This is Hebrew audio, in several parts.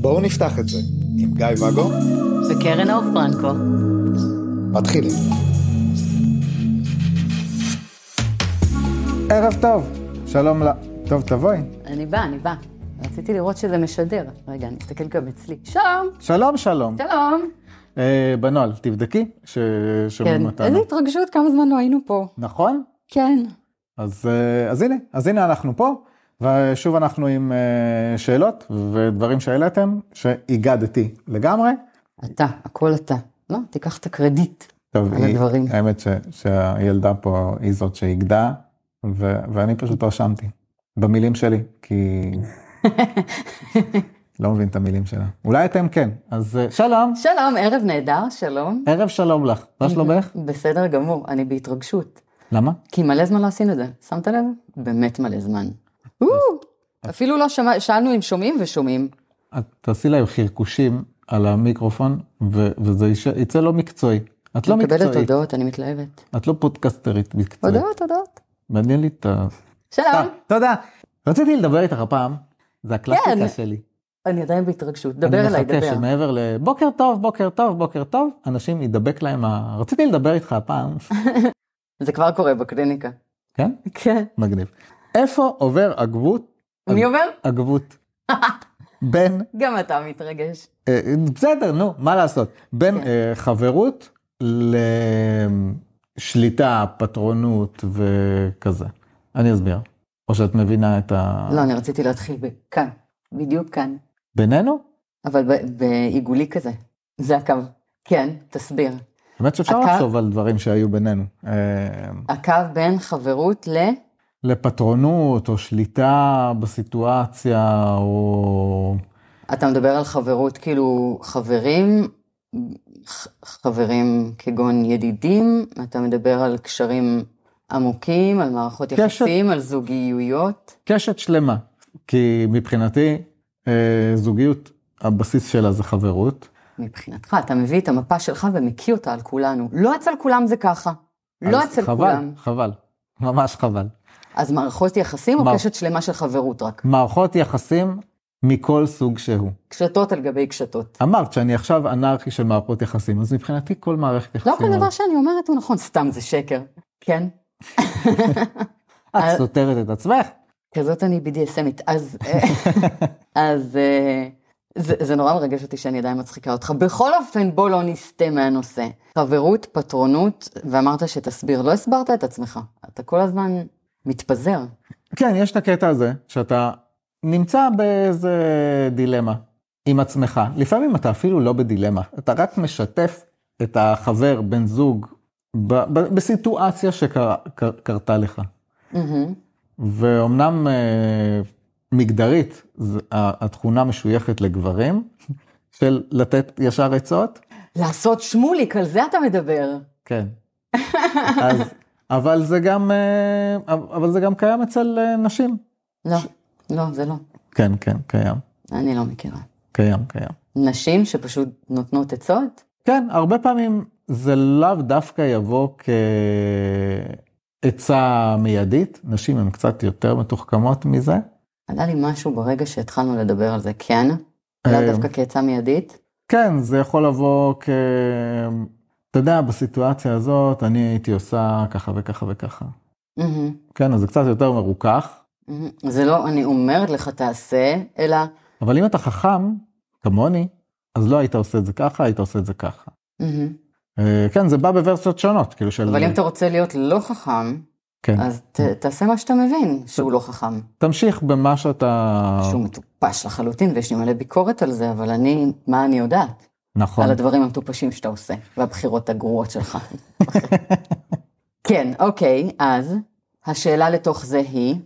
בואו נפתח את זה עם גיא ואגו וקרן אור פרנקו. מתחילים. ערב טוב, שלום ל... טוב, תבואי. אני באה, אני באה. רציתי לראות שזה משדר. רגע, אני אסתכל גם אצלי. שלום. שלום, שלום. שלום. אה, בנוהל, תבדקי כן. ששומעים אותנו. איזה התרגשות, כמה זמן לא היינו פה. נכון? כן. אז, אה, אז הנה, אז הנה אנחנו פה, ושוב אנחנו עם אה, שאלות ודברים שהעליתם, שהגדתי לגמרי. אתה, הכל אתה. לא, תיקח את הקרדיט. טוב, על היא- הדברים. האמת ש, שהילדה פה היא זאת שהגדה, ו, ואני פשוט רשמתי, במילים שלי, כי לא מבין את המילים שלה. אולי אתם כן, אז אה, שלום, שלום, ערב נהדר, שלום. ערב שלום לך, מה שלומך? בסדר גמור, אני בהתרגשות. למה? כי מלא זמן לא עשינו את זה, שמת לב? באמת מלא זמן. אפילו לא שמע, שאלנו אם שומעים ושומעים. את תעשי להם חרקושים על המיקרופון, ו, וזה יצא לא מקצועי. את לא מקבלת מקצועית, הודעות, אני מתלהבת. את לא פודקסטרית מקצועית. הודעות, הודעות. מעניין לי את ה... שלום. תודה. רציתי לדבר איתך הפעם, זה הקלאסיקה כן. שלי. אני עדיין בהתרגשות, דבר אליי, אני מחכה דבר. שמעבר לבוקר טוב, בוקר טוב, בוקר טוב, אנשים ידבק להם ה... רציתי לדבר איתך הפעם, זה כבר קורה בקליניקה. כן? כן. מגניב. איפה עובר הגבות? מי אומר? הגבות. בין, גם אתה מתרגש. אה, בסדר, נו, מה לעשות? בין כן. אה, חברות לשליטה, פטרונות וכזה. אני אסביר. או שאת מבינה את ה... לא, אני רציתי להתחיל בכאן, בדיוק כאן, בינינו? אבל בעיגולי כזה. זה הקו. כן, תסביר. האמת שאפשר הקו- לחשוב על דברים שהיו בינינו. אה, הקו בין חברות ל... לפטרונות או שליטה בסיטואציה או אתה מדבר על חברות כאילו חברים, חברים כגון ידידים, אתה מדבר על קשרים עמוקים, על מערכות קשר- יחסים, על זוגיות. קשת שלמה. כי מבחינתי אה, זוגיות הבסיס שלה זה חברות. מבחינתך, אתה מביא את המפה שלך ומקיא אותה על כולנו. לא אצל כולם זה ככה. לא אצל חבל, כולם. חבל, ממש חבל. אז מערכות יחסים או מה? קשת שלמה של חברות רק? מערכות יחסים מכל סוג שהוא. קשתות על גבי קשתות. אמרת שאני עכשיו אנרכי של מערכות יחסים, אז מבחינתי כל מערכת יחסים. לא כל דבר שאני אומרת הוא נכון, סתם זה שקר. כן? את סותרת את עצמך. כזאת אני BDSMית. אז, אז אה, זה, זה נורא מרגש אותי שאני עדיין מצחיקה אותך. בכל אופן, בוא לא נסטה מהנושא. חברות, פטרונות, ואמרת שתסביר. לא הסברת את עצמך. אתה כל הזמן מתפזר. כן, יש את הקטע הזה, שאתה נמצא באיזה דילמה עם עצמך. לפעמים אתה אפילו לא בדילמה, אתה רק משתף את החבר, בן זוג, ב- ב- בסיטואציה שקרתה לך. מהמם. ואומנם אה, מגדרית, התכונה משויכת לגברים, של לתת ישר עצות, לעשות שמוליק, על זה אתה מדבר. כן. אז, אבל זה גם, אה, אבל זה גם קיים אצל אה, נשים. לא, לא, זה לא. כן, כן, קיים, אני לא מכירה. קיים, קיים. נשים שפשוט נותנות עצות? כן, הרבה פעמים זה לאו דווקא יבוא כעצה מיידית, נשים הן קצת יותר מתוחכמות מזה. עלה לי משהו ברגע שהתחלנו לדבר על זה, כן? אה, דווקא כעצה מיידית? כן, זה יכול לבוא כ... אתה יודע, בסיטואציה הזאת אני הייתי עושה ככה וככה וככה. כן, אז זה קצת יותר מרוכך. זה לא, אני אומרת לך תעשה, אלא, אבל אם אתה חכם, כמוני, אז לא היית עושה את זה ככה, היית עושה את זה ככה. אה, כן, זה בא בוורסיות שונות, כאילו של... אבל אם אתה רוצה להיות לא חכם, כן, אז ת, תעשה מה שאתה מבין, שהוא לא חכם. תמשיך במה שאתה... שהוא מטופש לחלוטין, ויש לי מלא ביקורת על זה, אבל אני, מה אני יודעת? נכון. על הדברים המטופשים שאתה עושה, והבחירות הגרועות שלך. כן, אוקיי, אז השאלה לתוך זה היא,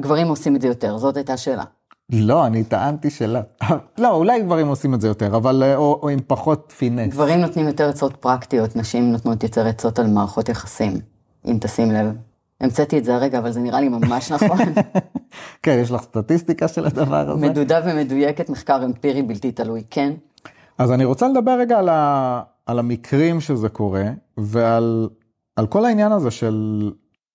גברים עושים את זה יותר, זאת הייתה השאלה. לא, אני טענתי שלא. לא, אולי גברים עושים את זה יותר, אבל אה, או, או עם פחות פינס. גברים נותנים יותר עצות פרקטיות, נשים נותנות יותר עצות על מערכות יחסים, אם תשים לב. המצאתי את זה הרגע, אבל זה נראה לי ממש נכון. כן, יש לך סטטיסטיקה של הדבר הזה? מדודה ומדויקת, מחקר אמפירי בלתי תלוי, כן? אז אני רוצה לדבר רגע על, ה, על המקרים שזה קורה, ועל על כל העניין הזה של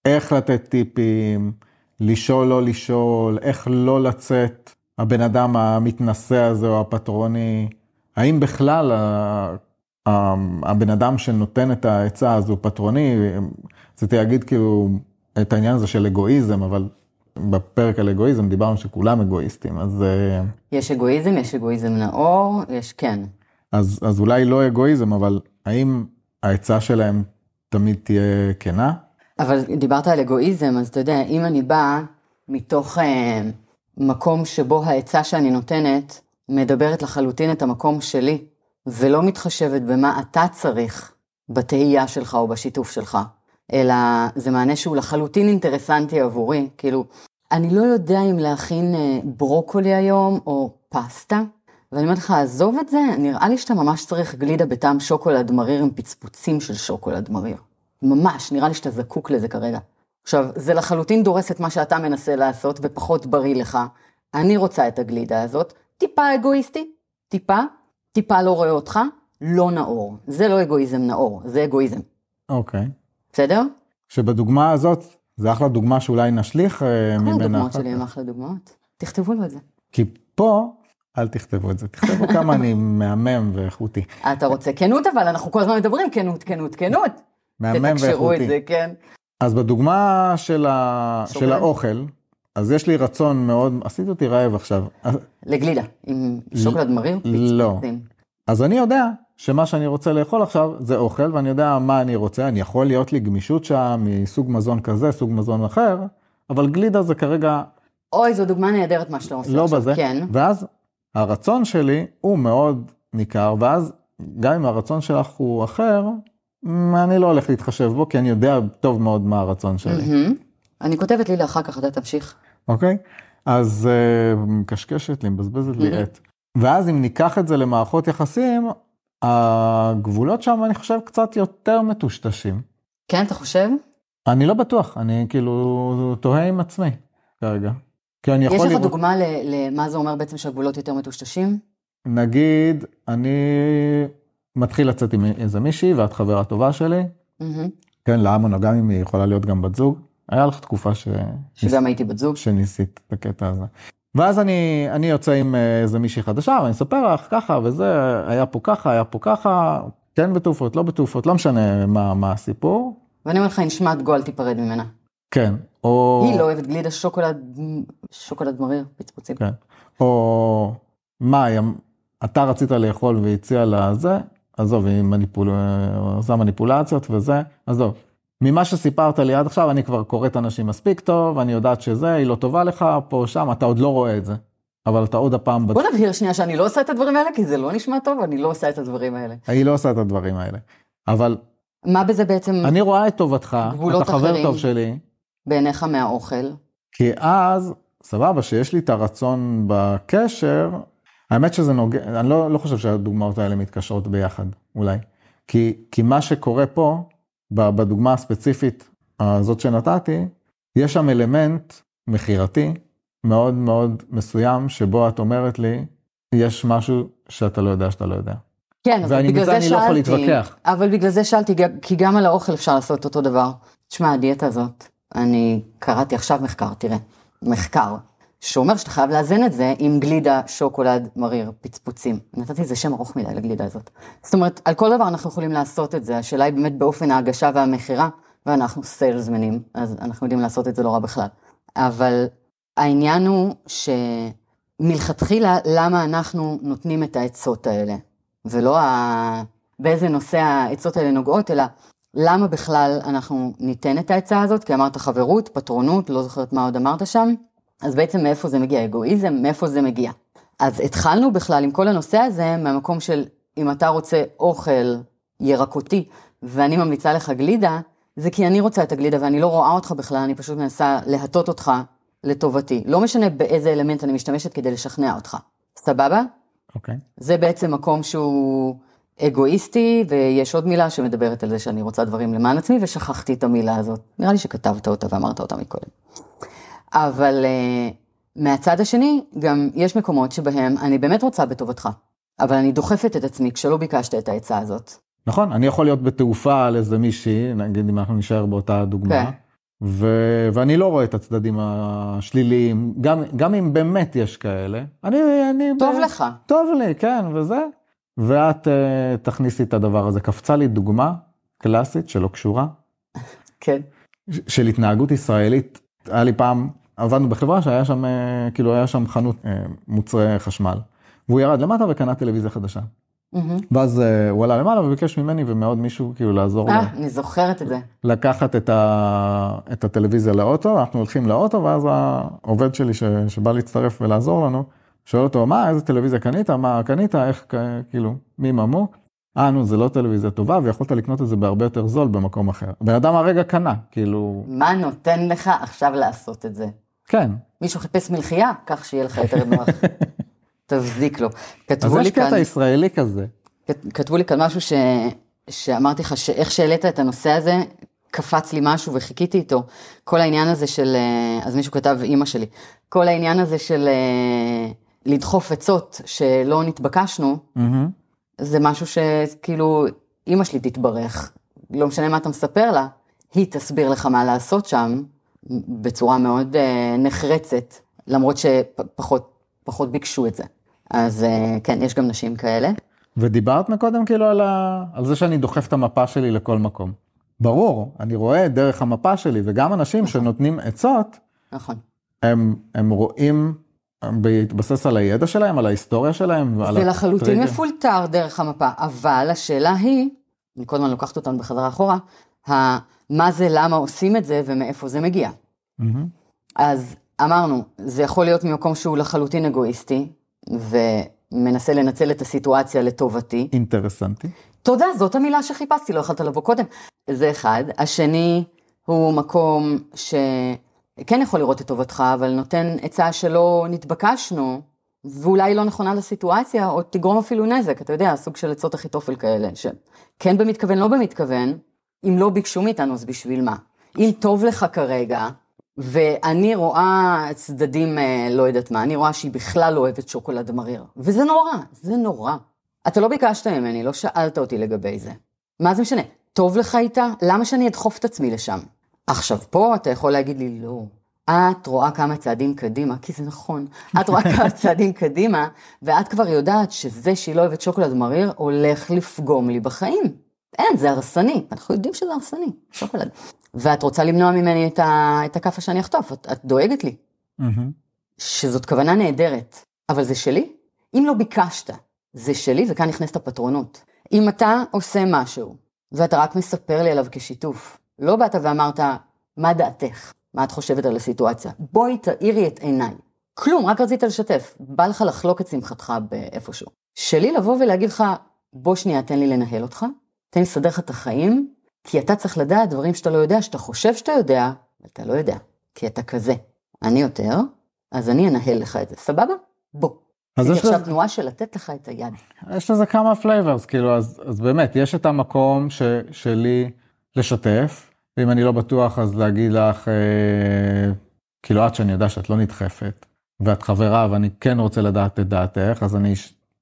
איך לתת טיפים, לשאול, לא לשאול, איך לא לצאת, הבן אדם המתנשא הזה או הפטרוני, האם בכלל ה- הבן אדם שנותן את העצה הזו פטרוני, רציתי להגיד כאילו את העניין הזה של אגואיזם, אבל בפרק על אגואיזם דיברנו שכולם אגואיסטים, אז, אה, יש אגואיזם, יש אגואיזם נאור, יש כן. אז, אז אולי לא אגואיזם, אבל האם העצה שלהם תמיד תהיה כנה? אבל דיברת על אגואיזם, אז אתה יודע, אם אני באה מתוך אה, מקום שבו העצה שאני נותנת מדברת לחלוטין את המקום שלי, ולא מתחשבת במה אתה צריך בתהייה שלך או בשיתוף שלך, אלא זה מענה שהוא לחלוטין אינטרסנטי עבורי, כאילו, אני לא יודע אם להכין אה, ברוקולי היום או פסטה, ואני אומרת לך, עזוב את זה, נראה לי שאתה ממש צריך גלידה בטעם שוקולד מריר עם פצפוצים של שוקולד מריר. ממש, נראה לי שאתה זקוק לזה כרגע. עכשיו, זה לחלוטין דורס את מה שאתה מנסה לעשות ופחות בריא לך. אני רוצה את הגלידה הזאת, טיפה אגואיסטי, טיפה, טיפה לא רואה אותך, לא נאור. זה לא אגואיזם נאור, זה אגואיזם. אוקיי. בסדר? שבדוגמה הזאת, זה אחלה דוגמה שאולי נשליך אה, כל ממנה. הדוגמאות אחר שלי הם. אחלה דוגמאות. תכתבו לו את זה. כי פה, אל תכתבו את זה, תכתבו כמה אני מהמם ואיכותי. אתה רוצה כנות, אבל אנחנו כל הזמן מדברים כנות, כנות, כנות. מהמם תתקשרו את ואיכותי. זה, כן. אז בדוגמה של, ה... של? האוכל, אז יש לי רצון מאוד, עשית אותי רעב עכשיו. לגלידה, עם שוקולד מריר, לא. אז אני יודע שמה שאני רוצה לאכול עכשיו זה אוכל, ואני יודע מה אני רוצה, אני יכול להיות לי גמישות שם מסוג מזון כזה, סוג מזון אחר, אבל גלידה זה כרגע אוי, זו דוגמה נהדרת מה שאתה עושה לא עכשיו. בזה. כן. ואז הרצון שלי הוא מאוד ניכר, ואז גם אם הרצון שלך הוא אחר, אני לא הולך להתחשב בו, כי אני יודע טוב מאוד מה הרצון שלי, מהמם. אני כותבת לי לאחר כך, אתה תמשיך. אוקיי? אז אה, מקשקשת לי, מבזבזת לי עת. ואז אם ניקח את זה למערכות יחסים, הגבולות שם אני חושב קצת יותר מטושטשים. כן, אתה חושב? אני לא בטוח, אני כאילו תוהה עם עצמי כרגע. כי אני יש יכול לך לראות, דוגמה למה זה אומר בעצם שהגבולות יותר מטושטשים? נגיד, אני מתחיל לצאת עם איזה מישהי ואת חברה טובה שלי, מהמם. כן, למונוגמים היא יכולה להיות גם בת זוג. היה לך תקופה ש... שגם הייתי בת זוג. שניסית את הקטע הזה. ואז אני, אני יוצא עם אה, איזה מישהי חדשה ואני אספר לך ככה וזה, היה פה ככה, היה פה ככה, כן בתעופות, לא בתעופות, לא משנה מה, מה הסיפור. ואני אומרת לך, נשמעת גו, אל תיפרד ממנה. כן, או... היא לא אוהבת גלידה שוקולד, שוקולד מריר, פצפוצים. כן. או מה, אתה רצית לאכול והציע לה זה, עזוב, היא מניפול... עושה מניפולציות וזה, עזוב. ממה שסיפרת לי עד עכשיו, אני כבר קוראת אנשים מספיק טוב, אני יודעת שזה, היא לא טובה לך, פה, שם, אתה עוד לא רואה את זה. אבל אתה עוד הפעם. בוא נבהיר שנייה שאני לא עושה את הדברים האלה, כי זה לא נשמע טוב, אני לא עושה את הדברים האלה. היא לא עושה את הדברים האלה. אבל מה בזה בעצם אני רואה את טובתך, אתה חבר. טוב שלי, בעיניך מהאוכל? כי אז, סבבה, שיש לי את הרצון בקשר, האמת שזה נוגע, אני לא, לא חושב שהדוגמאות האלה מתקשרות ביחד, אולי. כי, כי מה שקורה פה, בדוגמה הספציפית הזאת שנתתי, יש שם אלמנט מכירתי מאוד מאוד מסוים, שבו את אומרת לי, יש משהו שאתה לא יודע שאתה לא יודע. כן, אבל בגלל זה אני לא יכול שאלתי. להתווכח. אבל בגלל זה שאלתי, כי גם על האוכל אפשר לעשות אותו דבר. תשמע, הדיאטה הזאת, אני קראתי עכשיו מחקר, תראה, מחקר, שאומר שאתה חייב לאזן את זה עם גלידה, שוקולד, מריר, פצפוצים. נתתי איזה שם ארוך מדי לגלידה הזאת. זאת אומרת, על כל דבר אנחנו יכולים לעשות את זה, השאלה היא באמת באופן ההגשה והמכירה, ואנחנו סיילסמנים, אז אנחנו יודעים לעשות את זה לא רע בכלל. אבל העניין הוא שמלכתחילה, למה אנחנו נותנים את העצות האלה? ולא ה... באיזה נושא העצות האלה נוגעות, אלא למה בכלל אנחנו ניתן את העצה הזאת? כי אמרת חברות, פטרונות, לא זוכרת מה עוד אמרת שם. אז בעצם מאיפה זה מגיע? אגואיזם, מאיפה זה מגיע? אז התחלנו בכלל עם כל הנושא הזה מהמקום של אם אתה רוצה אוכל ירקותי ואני ממליצה לך גלידה, זה כי אני רוצה את הגלידה ואני לא רואה אותך בכלל, אני פשוט מנסה להטות אותך לטובתי. לא משנה באיזה אלמנט אני משתמשת כדי לשכנע אותך. סבבה? אוקיי? זה בעצם מקום שהוא אגואיסטי, ויש עוד מילה שמדברת על זה שאני רוצה דברים למען עצמי, ושכחתי את המילה הזאת. נראה לי שכתבת אותה ואמרת אותה מקודם. אבל uh, מהצד השני, גם יש מקומות שבהם אני באמת רוצה בטובתך, אבל אני דוחפת את עצמי כשלא ביקשת את העצה הזאת. נכון, אני יכול להיות בתעופה על איזה מישהי, נגיד אם אנחנו נשאר באותה דוגמה, כן. ו- ואני לא רואה את הצדדים השליליים, גם, גם אם באמת יש כאלה. אני, אני... טוב ב- לך. טוב לי, כן, וזה. ואת uh, תכניסי את הדבר הזה. קפצה לי דוגמה קלאסית שלא קשורה, כן. של התנהגות ישראלית. היה לי פעם, עבדנו בחברה שהיה שם, uh, כאילו היה שם חנות uh, מוצרי חשמל. והוא ירד למטה וקנה טלוויזיה חדשה. מהמם. ואז uh, הוא עלה למעלה וביקש ממני ומעוד מישהו כאילו לעזור לו. אה, אני זוכרת את זה. לקחת את, ה... את הטלוויזיה לאוטו, אנחנו הולכים לאוטו, ואז העובד שלי ש... שבא להצטרף ולעזור לנו, שואל אותו, מה, איזה טלוויזיה קנית? מה קנית? איך, כאילו, מי ממו? אה, נו, זה לא טלוויזיה טובה, ויכולת לקנות את זה בהרבה יותר זול במקום אחר. בן אדם הרגע קנה, כאילו, מה נותן לך עכשיו לעשות את זה? כן. מישהו חיפש מלחייה? כך שיהיה לך יותר נוח. תבזיק לו. אז כתבו לי יש קטע כאן, ישראלי כזה. כת- כתבו לי כאן משהו ש... שאמרתי לך שאיך שהעלית את הנושא הזה, קפץ לי משהו וחיכיתי איתו. כל העניין הזה של, אה, אז מישהו כתב אימא שלי, כל העניין הזה של אה, לדחוף עצות שלא נתבקשנו, מהמם. זה משהו שכאילו, אימא שלי תתברך, לא משנה מה אתה מספר לה, היא תסביר לך מה לעשות שם, בצורה מאוד אה, נחרצת, למרות שפחות פחות ביקשו את זה. אז אה, כן, יש גם נשים כאלה. ודיברת מקודם כאילו על, ה... על זה שאני דוחף את המפה שלי לכל מקום. ברור, אני רואה דרך המפה שלי, וגם אנשים שנותנים עצות, נכון. הם, הם רואים, בהתבסס על הידע שלהם, על ההיסטוריה שלהם זה לחלוטין. מפולטר דרך המפה, אבל השאלה היא, אני כל הזמן לוקחת אותנו בחזרה אחורה, מה זה, למה עושים את זה ומאיפה זה מגיע. מהמם. אז אמרנו, זה יכול להיות ממקום שהוא לחלוטין אגואיסטי, ומנסה לנצל את הסיטואציה לטובתי. אינטרסנטי. תודה, זאת המילה שחיפשתי, לא יכולת לבוא קודם. זה אחד. השני הוא מקום שכן יכול לראות את טובתך, אבל נותן עצה שלא נתבקשנו, ואולי לא נכונה לסיטואציה, או תגרום אפילו נזק, אתה יודע, סוג של עצות אחיתופל כאלה, שכן במתכוון, לא במתכוון, אם לא ביקשו מאיתנו, אז בשביל מה? אם טוב לך כרגע, ואני רואה צדדים, אה, לא יודעת מה, אני רואה שהיא בכלל לא אוהבת שוקולד מריר, וזה נורא, זה נורא. אתה לא ביקשת ממני, לא שאלת אותי לגבי זה. מה זה משנה? טוב לך איתה? למה שאני אדחוף את עצמי לשם? עכשיו, פה אתה יכול להגיד לי, לא. את רואה כמה צעדים קדימה, כי זה נכון. את רואה כמה צעדים קדימה, ואת כבר יודעת שזה שהיא לא אוהבת שוקולד מריר, הולך לפגום לי בחיים. אין, זה הרסני. אנחנו יודעים שזה הרסני, שוקולד. ואת רוצה למנוע ממני את, ה... את הכאפה שאני אחטוף, את, את דואגת לי. שזאת כוונה נהדרת, אבל זה שלי? אם לא ביקשת, זה שלי, וכאן נכנסת הפטרונות. אם אתה עושה משהו, ואתה רק מספר לי עליו כשיתוף, לא באת ואמרת, מה דעתך? מה את חושבת על הסיטואציה? בואי תאירי את עיניי. כלום, רק רצית לשתף. בא לך לחלוק את שמחתך באיפשהו. שלי לבוא ולהגיד לך, בוא שנייה, תן לי לנהל אותך, תן לי לסדר לך את החיים, כי אתה צריך לדעת דברים שאתה לא יודע, שאתה חושב שאתה יודע, ואתה לא יודע, כי אתה כזה. אני יותר, אז אני אנהל לך את זה, סבבה? בוא. אז יש עכשיו לזה- תנועה של לתת לך את היד. יש לזה כמה flavors, כאילו, אז, אז באמת, יש את המקום ש, שלי לשתף, ואם אני לא בטוח, אז להגיד לך, אה, כאילו, את שאני יודע שאת לא נדחפת, ואת חברה, ואני כן רוצה לדעת את דעתך, אז אני,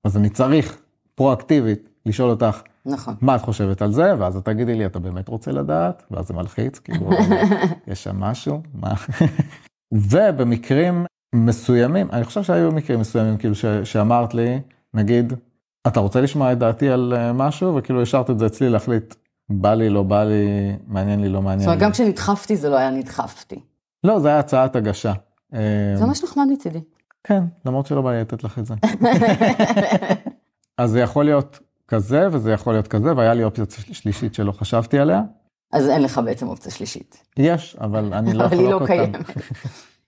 אז אני צריך פרואקטיבית לשאול אותך, נכון. מה את חושבת על זה? ואז את תגידי לי, אתה באמת רוצה לדעת? ואז זה מלחיץ, כאילו, יש שם משהו? מה? ובמקרים מסוימים, אני חושב שהיו מקרים מסוימים, כאילו, ש, שאמרת לי, נגיד, אתה רוצה לשמוע את דעתי על אה, משהו? וכאילו השארת את זה אצלי להחליט, בא לי, לא בא לי, מעניין לי, לא זאת מעניין אומרת, לי. גם כשנדחפתי זה לא היה נדחפתי. לא, זה היה הצעת הגשה. אה, זה ממש נחמד מצידי. כן, למרות שלא בא לי לתת לך את זה. אז זה יכול להיות כזה, וזה יכול להיות כזה, והיה לי אופציה שלישית שלא חשבתי עליה. אז אין לך בעצם אופציה שלישית. יש, אבל אני לא אבל היא אחלוק לא אותה. קיימת.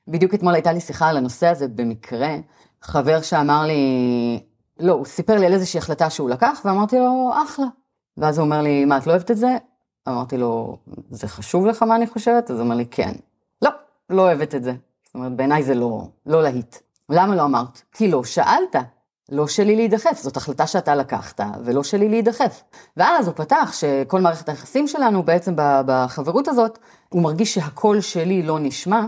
בדיוק אתמול הייתה לי שיחה על הנושא הזה במקרה, חבר שאמר לי, לא, הוא סיפר לי על איזושהי החלטה שהוא לקח, ואמרתי לו, אחלה. ואז הוא אומר לי, מה, את לא אוהבת את זה? אמרתי לו, זה חשוב לך מה אני חושבת? אז הוא אומר לי, כן. לא, לא אוהבת את זה. זאת אומרת, בעיניי זה לא, לא להיט. למה לא אמרת? כי לא שאלת. לא שלי להידחף, זאת החלטה שאתה לקחת, ולא שלי להידחף. ואז הוא פתח שכל מערכת היחסים שלנו, בעצם בחברות הזאת, הוא מרגיש שהקול שלי לא נשמע,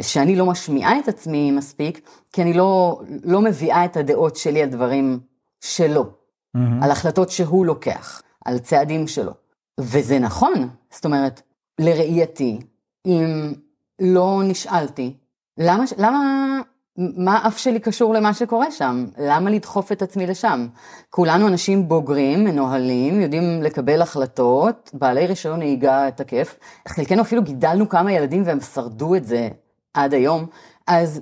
שאני לא משמיעה את עצמי מספיק, כי אני לא, לא מביאה את הדעות שלי על דברים שלו, מהמם. על החלטות שהוא לוקח, על צעדים שלו. וזה נכון, זאת אומרת, לראייתי, אם לא נשאלתי? למה, למה, מה האף שלי קשור למה שקורה שם? למה לדחוף את עצמי לשם? כולנו אנשים בוגרים, מנוהלים, יודעים לקבל החלטות, בעלי רישיון נהיגה תקף. חלקנו אפילו גידלנו כמה ילדים והם שרדו את זה עד היום. אז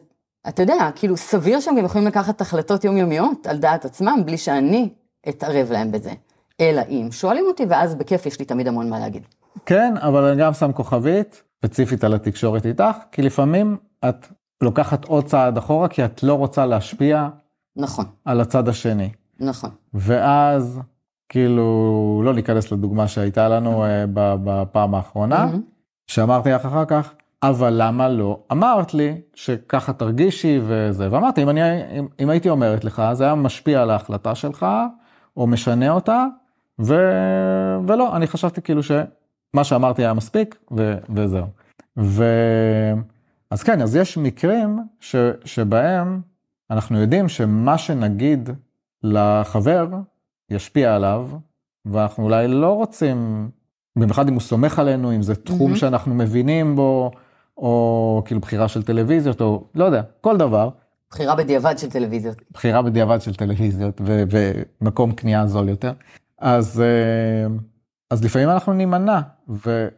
אתה יודע, כאילו סביר שהם גם יכולים לקחת החלטות יומיומיות על דעת עצמם, בלי שאני אתערב להם בזה. אלא אם שואלים אותי, ואז בכיף יש לי תמיד המון מה להגיד. כן, אבל אני גם שם כוכבית, ספציפית על התקשורת איתך, כי לפעמים את לוקחת עוד צעד אחורה, כי את לא רוצה להשפיע נכון, על הצד השני. נכון. ואז, כאילו, לא ניכנס לדוגמה שהייתה לנו אה, בפעם האחרונה. שאמרתי לך אחר כך, אבל למה לא אמרת לי שככה תרגישי וזה, ואמרתי, אם, אני, אם, אם הייתי אומרת לך, זה היה משפיע על ההחלטה שלך, או משנה אותה, ו, ולא, אני חשבתי כאילו שמה שאמרתי היה מספיק, ו, וזהו. ו, אז כן, אז יש מקרים ש, שבהם אנחנו יודעים שמה שנגיד לחבר ישפיע עליו, ואנחנו אולי לא רוצים, במיוחד אם הוא סומך עלינו, אם זה תחום מהמם. שאנחנו מבינים בו, או כאילו בחירה של טלוויזיות, או לא יודע, כל דבר, בחירה בדיעבד של טלוויזיות. בחירה בדיעבד של טלוויזיות ו- ומקום קנייה זול יותר. אז, אה, אז לפעמים אנחנו נימנע, ו,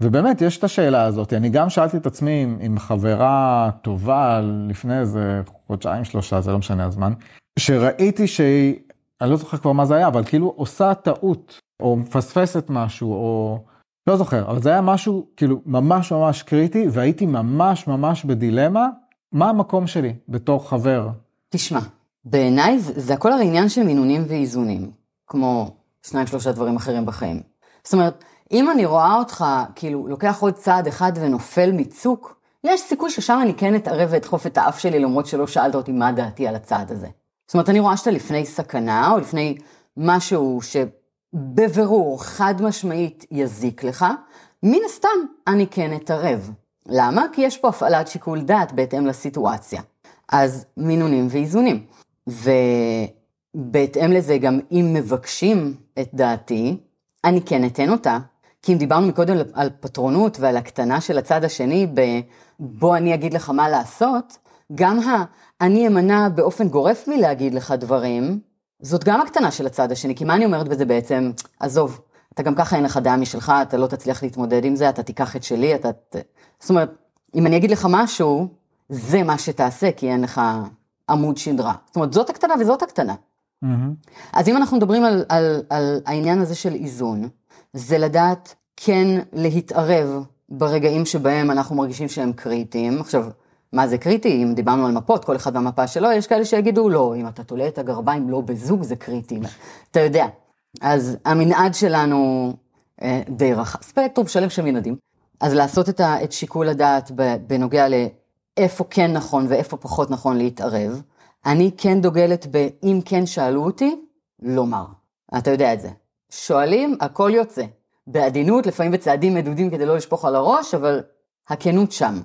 ובאמת יש את השאלה הזאת. אני גם שאלתי את עצמי עם, עם חברה טובה לפני איזה חודשיים שלושה, זה לא משנה הזמן, שראיתי שהיא, אני לא זוכר כבר מה זה היה, אבל כאילו עושה טעות, או מפספסת משהו, או לא זוכר, אבל זה היה משהו כאילו ממש ממש קריטי, והייתי ממש ממש בדילמה, מה המקום שלי בתור חבר תשמע, בעיניי זה, זה הכל הרי עניין של מינונים ואיזונים, כמו שניים שלושה דברים אחרים בחיים. זאת אומרת, אם אני רואה אותך כאילו לוקח עוד צעד אחד ונופל מצוק, יש סיכוי ששם אני כן אתערב ואדחוף את האף שלי למרות שלא שאלת אותי מה דעתי על הצעד הזה. זאת אומרת, אני רואה שאתה לפני סכנה או לפני משהו שבבירור חד משמעית יזיק לך, מן הסתם אני כן אתערב. למה? כי יש פה הפעלת שיקול דעת בהתאם לסיטואציה. אז מינונים ואיזונים. ובהתאם לזה גם אם מבקשים את דעתי, אני כן אתן אותה. כי אם דיברנו מקודם על פטרונות ועל הקטנה של הצד השני, בוא אני אגיד לך מה לעשות, גם ה... אני אמנע באופן גורף מלהגיד לך דברים, זאת גם הקטנה של הצד השני, כי מה אני אומרת בזה בעצם? עזוב, אתה גם ככה אין לך דעה משלך, אתה לא תצליח להתמודד עם זה, אתה תיקח את שלי, אתה... זאת אומרת, אם אני אגיד לך משהו, זה מה שתעשה, כי אין לך עמוד שדרה. זאת אומרת, זאת הקטנה וזאת הקטנה. אז אם אנחנו מדברים על, על, על העניין הזה של איזון, זה לדעת כן להתערב ברגעים שבהם אנחנו מרגישים שהם קריטיים. עכשיו, מה זה קריטי? אם דיברנו על מפות, כל אחד והמפה שלו, יש כאלה שיגידו, לא, אם אתה תולה את הגרביים לא בזוג, זה קריטי. אתה יודע. אז המנעד שלנו אה, די רחב, ספקטרום שלם של מנעדים. אז לעשות את, ה, את שיקול הדעת בנוגע לאיפה כן נכון ואיפה פחות נכון להתערב. אני כן דוגלת ב"אם כן שאלו אותי", לומר. אתה יודע את זה. שואלים, הכל יוצא. בעדינות, לפעמים בצעדים מדודים כדי לא לשפוך על הראש, אבל הכנות שם.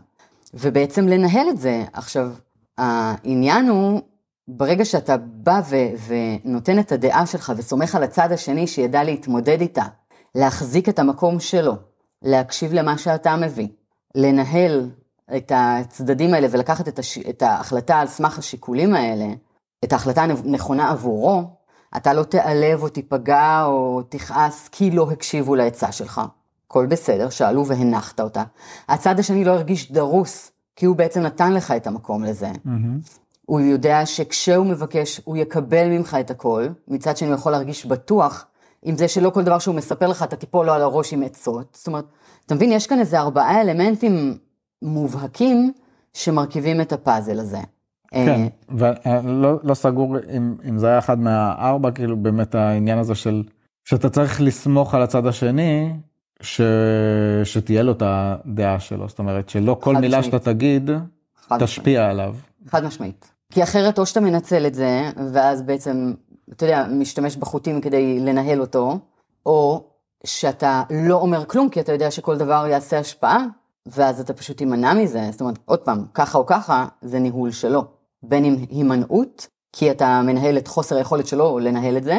ובעצם לנהל את זה. עכשיו, העניין הוא, ברגע שאתה בא ו- ונותן את הדעה שלך וסומך על הצד השני שידע להתמודד איתה, להחזיק את המקום שלו, להקשיב למה שאתה מביא, לנהל את הצדדים האלה ולקחת את, הש... את ההחלטה על סמך השיקולים האלה, את ההחלטה הנכונה עבורו, אתה לא תיעלב או תיפגע או תכעס כי לא הקשיבו לעצה שלך. הכל בסדר, שאלו והנחת אותה. הצד השני לא הרגיש דרוס, כי הוא בעצם נתן לך את המקום לזה. Mm-hmm. הוא יודע שכשהוא מבקש, הוא יקבל ממך את הכל, מצד שני הוא יכול להרגיש בטוח עם זה שלא כל דבר שהוא מספר לך, אתה תיפול לו על הראש עם עצות. זאת אומרת, אתה מבין, יש כאן איזה ארבעה אלמנטים מובהקים שמרכיבים את הפאזל הזה. כן, ולא לא סגור אם, אם זה היה אחד מהארבע, כאילו באמת העניין הזה של, שאתה צריך לסמוך על הצד השני, ש, שתהיה לו את הדעה שלו, זאת אומרת שלא כל מילה משמעית. שאתה תגיד תשפיע משמעית. עליו. חד משמעית. כי אחרת או שאתה מנצל את זה, ואז בעצם, אתה יודע, משתמש בחוטים כדי לנהל אותו, או שאתה לא אומר כלום, כי אתה יודע שכל דבר יעשה השפעה, ואז אתה פשוט תימנע מזה. זאת אומרת, עוד פעם, ככה או ככה, זה ניהול שלו. בין אם הימנעות, כי אתה מנהל את חוסר היכולת שלו לנהל את זה,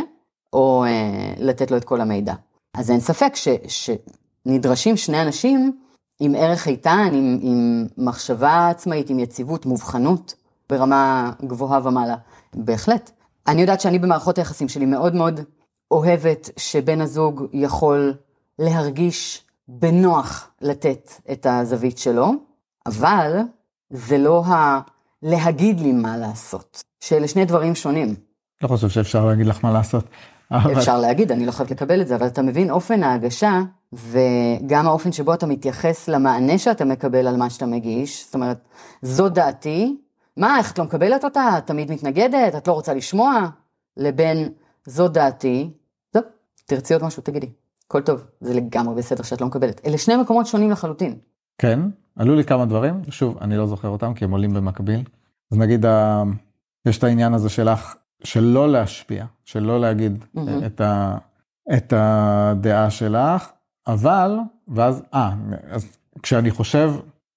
או אה, לתת לו את כל המידע. אז אין ספק ש, שנדרשים שני אנשים עם ערך איתן, עם, עם מחשבה עצמאית, עם יציבות, מובחנות, ברמה גבוהה ומעלה. בהחלט. אני יודעת שאני במערכות היחסים שלי מאוד מאוד אוהבת שבן הזוג יכול להרגיש בנוח לתת את הזווית שלו, אבל זה לא ה... להגיד לי מה לעשות, שאלה שני דברים שונים. לא חושב שאפשר להגיד לך מה לעשות. אפשר להגיד, אני לא חייבת לקבל את זה, אבל אתה מבין, אופן ההגשה, וגם האופן שבו אתה מתייחס למענה שאתה מקבל על מה שאתה מגיש, זאת אומרת, זו דעתי, מה, איך את לא מקבלת אותה? את תמיד מתנגדת? את לא רוצה לשמוע? לבין זו דעתי, טוב, תרצי עוד משהו, תגידי. הכל טוב, זה לגמרי בסדר שאת לא מקבלת. אלה שני מקומות שונים לחלוטין. כן, עלו לי כמה דברים, שוב, אני לא זוכר אותם כי הם עולים במקביל. אז נגיד, יש את העניין הזה שלך, של לא להשפיע, של לא להגיד mm-hmm. את, ה, את הדעה שלך, אבל, ואז, אה, אז כשאני חושב,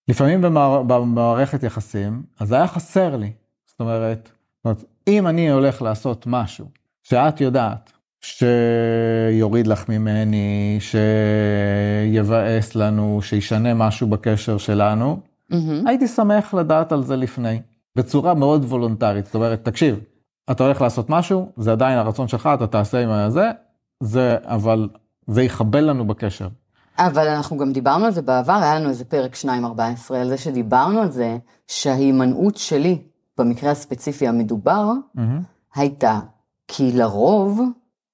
לפעמים במער, במערכת יחסים, אז זה היה חסר לי. זאת אומרת, זאת אומרת, אם אני הולך לעשות משהו שאת יודעת שיוריד לך ממני, שיבאס לנו, שישנה משהו בקשר שלנו, mm-hmm. הייתי שמח לדעת על זה לפני, בצורה מאוד וולונטרית. זאת אומרת, תקשיב, אתה הולך לעשות משהו, זה עדיין הרצון שלך, אתה תעשה עם הזה, זה, אבל זה יחבל לנו בקשר. אבל אנחנו גם דיברנו על זה בעבר, היה לנו איזה פרק 2.14, על זה שדיברנו על זה שההימנעות שלי, במקרה הספציפי המדובר, mm-hmm. הייתה כי לרוב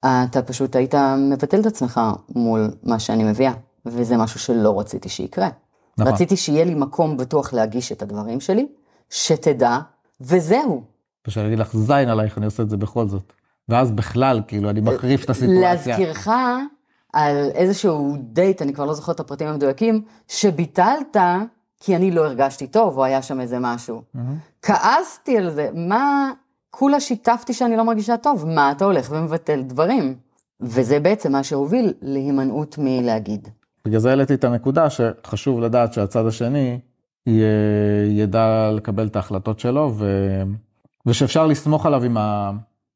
אתה פשוט היית מבטל את עצמך מול מה שאני מביאה, וזה משהו שלא רציתי שיקרה. נכון. רציתי שיהיה לי מקום בטוח להגיש את הדברים שלי, שתדע, וזהו. פשוט להגיד לך זין עלייך, אני עושה את זה בכל זאת. ואז בכלל, כאילו, אני מחריף את הסיטואציה. להזכירך על איזשהו דייט, אני כבר לא זוכרת את הפרטים המדויקים, שביטלת כי אני לא הרגשתי טוב, או היה שם איזה משהו. Mm-hmm. כעסתי על זה, מה, כולה שיתפתי שאני לא מרגישה טוב, מה אתה הולך ומבטל דברים? וזה בעצם מה שהוביל להימנעות מלהגיד. בגלל זה העליתי את הנקודה שחשוב לדעת שהצד השני ידע לקבל את ההחלטות שלו, ו... ושאפשר לסמוך עליו עם, ה...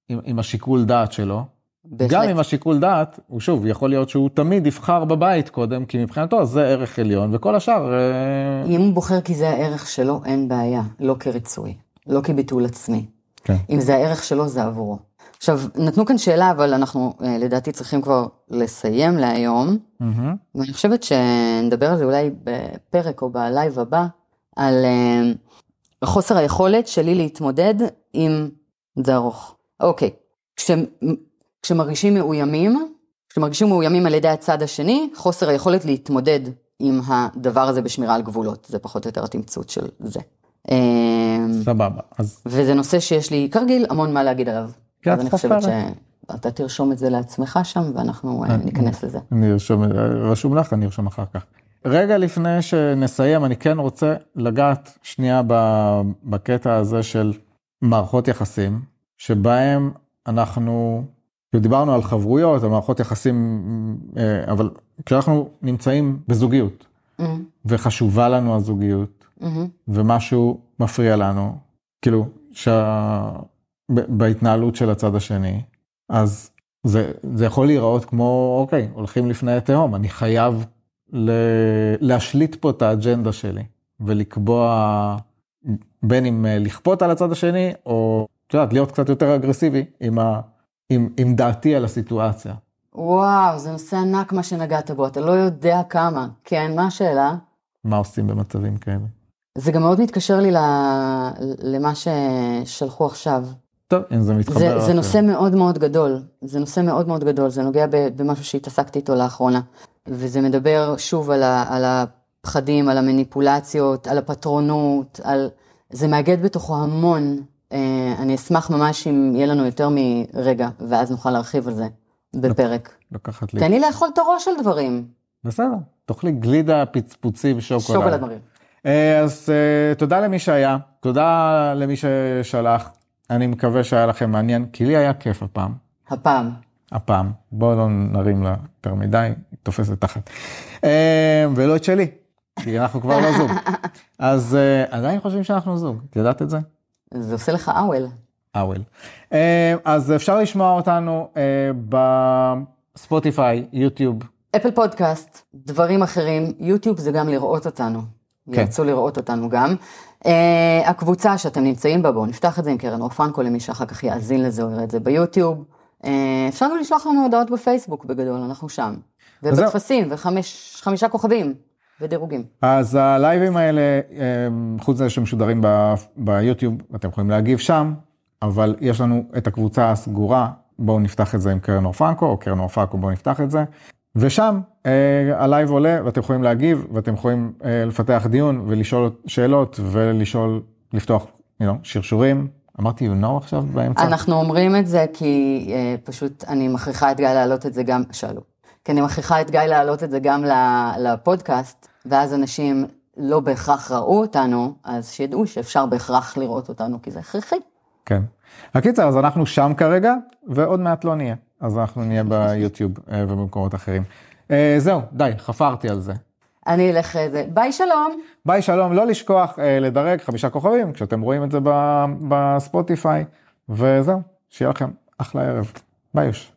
עם, עם השיקול דעת שלו. בהחלט. גם עם השיקול דעת, הוא שוב, יכול להיות שהוא תמיד יבחר בבית קודם, כי מבחינתו זה ערך עליון, וכל השאר... אה, אם הוא בוחר כי זה הערך שלו, אין בעיה, לא כרצוי, לא כביטול עצמי. כן. אם זה הערך שלו, זה עבורו. עכשיו, נתנו כאן שאלה, אבל אנחנו אה, לדעתי צריכים כבר לסיים להיום, mm-hmm. ואני חושבת שנדבר על זה אולי בפרק או בלייב הבא, על uh, חוסר היכולת שלי להתמודד עם... זה ארוך. אוקיי, כש, כשמרגישים מאוימים, כשמרגישים מאוימים על ידי הצד השני, חוסר היכולת להתמודד עם הדבר הזה בשמירה על גבולות, זה פחות או יותר התמצות של זה. אמ, סבבה. אז... וזה נושא שיש לי כרגיל המון מה להגיד עליו. אז אני חושבת שאתה תרשום את זה לעצמך שם ואנחנו אה, ניכנס לזה. אני ארשום, רשום לך, אני ארשום אחר כך. רגע לפני שנסיים, אני כן רוצה לגעת שנייה בקטע הזה של מערכות יחסים, שבהם אנחנו, דיברנו על חברויות, על מערכות יחסים, אה, אבל כשאנחנו נמצאים בזוגיות, mm-hmm. וחשובה לנו הזוגיות. ומשהו מפריע לנו, כאילו, שה... בהתנהלות של הצד השני, אז זה, זה יכול להיראות כמו, אוקיי, הולכים לפני התהום, אני חייב ל... להשליט פה את האג'נדה שלי, ולקבוע, בין אם אה, לכפות על הצד השני, או, את יודעת, להיות קצת יותר אגרסיבי עם, ה... עם, עם דעתי על הסיטואציה. וואו, זה נושא ענק מה שנגעת בו, אתה לא יודע כמה. כן, מה השאלה? מה עושים במצבים כאלה? זה גם מאוד מתקשר לי למה ששלחו עכשיו. טוב, אם זה מתחבר. זה, זה נושא מאוד מאוד גדול, זה נושא מאוד מאוד גדול, זה נוגע במשהו שהתעסקתי איתו לאחרונה. וזה מדבר שוב על, ה, על הפחדים, על המניפולציות, על הפטרונות, על... זה מאגד בתוכו המון. אה, אני אשמח ממש אם יהיה לנו יותר מרגע, ואז נוכל להרחיב על זה בפרק. לקחת לי. תן לי לאכול את הראש על דברים. בסדר, תאכלי גלידה, פצפוצים, שוקולד. שוקולד מריר. אה, אז אה, תודה למי שהיה, תודה למי ששלח, אני מקווה שהיה לכם מעניין, כי לי היה כיף הפעם. הפעם. הפעם, בואו לא נרים לה יותר מדי, היא תופסת תחת. אה, ולא את שלי, כי אנחנו כבר לא זוג. אז עדיין חושבים שאנחנו זוג, את יודעת את זה? זה עושה לך אוול. אוול. אז אפשר לשמוע אותנו בספוטיפיי, יוטיוב, אפל פודקאסט, דברים אחרים, יוטיוב זה גם לראות אותנו. כן. ירצו לראות אותנו גם. Uh, הקבוצה שאתם נמצאים בה, בואו נפתח את זה עם קרן אור פרנקו, למי שאחר כך יאזין לזה או יראה את זה ביוטיוב. Uh, אפשר גם לשלוח לנו הודעות בפייסבוק בגדול, אנחנו שם. ובטפסים, וחמישה כוכבים, ודירוגים. אז הלייבים האלה, הם, חוץ מזה שמשודרים ב- ביוטיוב, אתם יכולים להגיב שם, אבל יש לנו את הקבוצה הסגורה, בואו נפתח את זה עם קרן אור פרנקו, או קרן אור פרנקו, בואו נפתח את זה. ושם אה, ה live עולה ואתם יכולים להגיב ואתם יכולים אה, לפתח דיון ולשאול שאלות ולשאול, לפתוח, you know, שרשורים. אמרתי you know עכשיו באמצע? אנחנו אומרים את זה כי אה, פשוט אני מכריחה את גיא להעלות את זה גם, שאלו, כי אני מכריחה את גיא להעלות את זה גם לפודקאסט, ואז אנשים לא בהכרח ראו אותנו, אז שידעו שאפשר בהכרח לראות אותנו, כי זה הכרחי. כן. הקיצר, אז אנחנו שם כרגע, ועוד מעט לא נהיה. אז אנחנו נהיה ביוטיוב אה, ובמקומות אחרים. אה, זהו, די, חפרתי על זה. אני אלך לזה, ביי שלום. ביי, שלום, לא לשכוח אה, לדרג חמישה כוכבים כשאתם רואים את זה בספוטיפיי, וזהו, שיהיה לכם אחלה ערב. ביי יוש.